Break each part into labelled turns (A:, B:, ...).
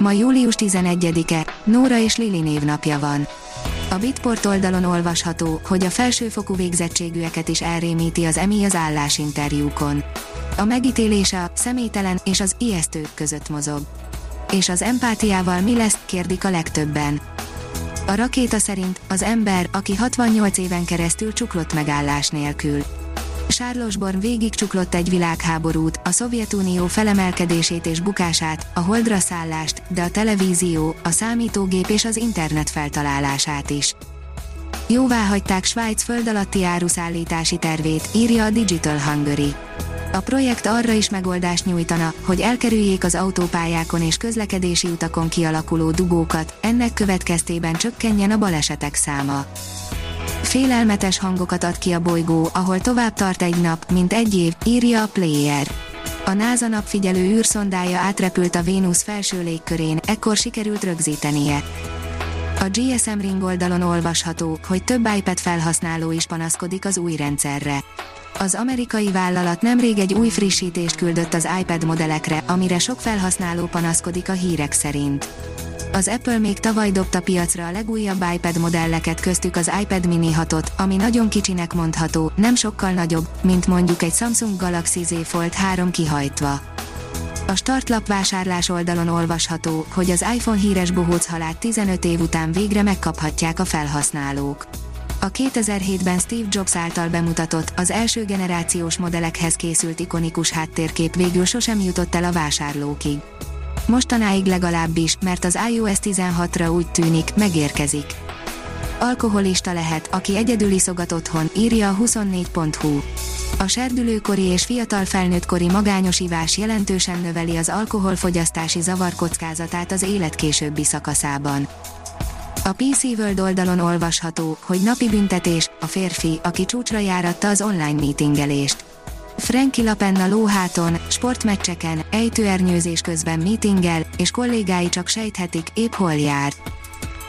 A: Ma július 11-e, Nóra és Lili névnapja van. A Bitport oldalon olvasható, hogy a felsőfokú végzettségűeket is elrémíti az EMI az állásinterjúkon. A megítélése a személytelen és az ijesztők között mozog. És az empátiával mi lesz, kérdik a legtöbben. A rakéta szerint az ember, aki 68 éven keresztül csuklott megállás nélkül. Charles Born végigcsuklott egy világháborút, a Szovjetunió felemelkedését és bukását, a holdra szállást, de a televízió, a számítógép és az internet feltalálását is. Jóvá hagyták Svájc föld alatti áruszállítási tervét, írja a Digital Hungary. A projekt arra is megoldást nyújtana, hogy elkerüljék az autópályákon és közlekedési utakon kialakuló dugókat, ennek következtében csökkenjen a balesetek száma. Félelmetes hangokat ad ki a bolygó, ahol tovább tart egy nap, mint egy év, írja a Player. A NASA napfigyelő űrszondája átrepült a Vénusz felső légkörén, ekkor sikerült rögzítenie. A GSM Ring oldalon olvasható, hogy több iPad felhasználó is panaszkodik az új rendszerre. Az amerikai vállalat nemrég egy új frissítést küldött az iPad modellekre, amire sok felhasználó panaszkodik a hírek szerint. Az Apple még tavaly dobta piacra a legújabb iPad modelleket köztük az iPad mini 6-ot, ami nagyon kicsinek mondható, nem sokkal nagyobb, mint mondjuk egy Samsung Galaxy Z Fold 3 kihajtva. A startlap vásárlás oldalon olvasható, hogy az iPhone híres bohóc halát 15 év után végre megkaphatják a felhasználók. A 2007-ben Steve Jobs által bemutatott, az első generációs modellekhez készült ikonikus háttérkép végül sosem jutott el a vásárlókig. Mostanáig legalábbis, mert az iOS 16-ra úgy tűnik, megérkezik. Alkoholista lehet, aki egyedül iszogat otthon, írja a 24.hu. A serdülőkori és fiatal felnőttkori magányos ivás jelentősen növeli az alkoholfogyasztási zavar kockázatát az élet későbbi szakaszában. A PC World oldalon olvasható, hogy napi büntetés, a férfi, aki csúcsra járatta az online meetingelést. Franki Lapenna lóháton, sportmeccseken, ejtőernyőzés közben meetingel, és kollégái csak sejthetik, épp hol jár.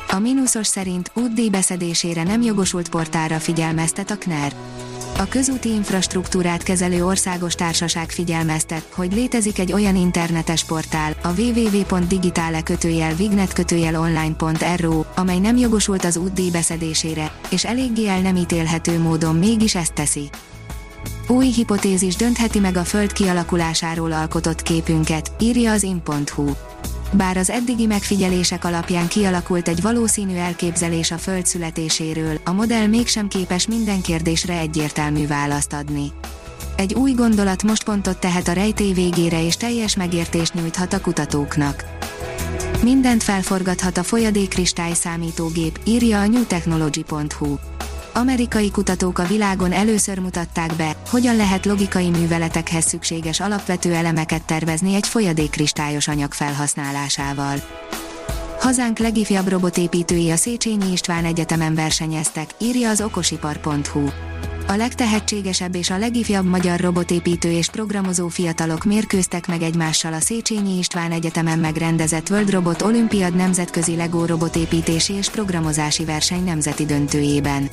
A: A mínuszos szerint útdíj beszedésére nem jogosult portára figyelmeztet a KNER. A közúti infrastruktúrát kezelő országos társaság figyelmeztet, hogy létezik egy olyan internetes portál, a www.digitale kötőjel vignet kötőjel amely nem jogosult az útdíj beszedésére, és eléggé el nem ítélhető módon mégis ezt teszi. Új hipotézis döntheti meg a Föld kialakulásáról alkotott képünket, írja az in.hu. Bár az eddigi megfigyelések alapján kialakult egy valószínű elképzelés a Föld születéséről, a modell mégsem képes minden kérdésre egyértelmű választ adni. Egy új gondolat most pontot tehet a rejtély végére és teljes megértést nyújthat a kutatóknak. Mindent felforgathat a folyadékkristály számítógép, írja a newtechnology.hu amerikai kutatók a világon először mutatták be, hogyan lehet logikai műveletekhez szükséges alapvető elemeket tervezni egy folyadékkristályos anyag felhasználásával. Hazánk legifjabb robotépítői a Széchenyi István Egyetemen versenyeztek, írja az okosipar.hu. A legtehetségesebb és a legifjabb magyar robotépítő és programozó fiatalok mérkőztek meg egymással a Széchenyi István Egyetemen megrendezett World Robot Olimpiad nemzetközi LEGO robotépítési és programozási verseny nemzeti döntőjében.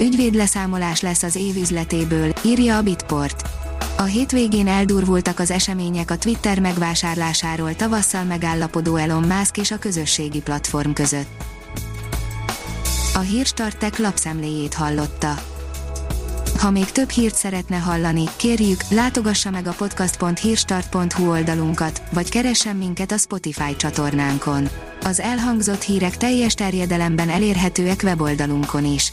A: Ügyvédleszámolás lesz az év üzletéből, írja a Bitport. A hétvégén eldurvultak az események a Twitter megvásárlásáról tavasszal megállapodó Elon Musk és a közösségi platform között. A Hírstartek lapszemléjét hallotta. Ha még több hírt szeretne hallani, kérjük, látogassa meg a podcast.hírstart.hu oldalunkat, vagy keressen minket a Spotify csatornánkon. Az elhangzott hírek teljes terjedelemben elérhetőek weboldalunkon is.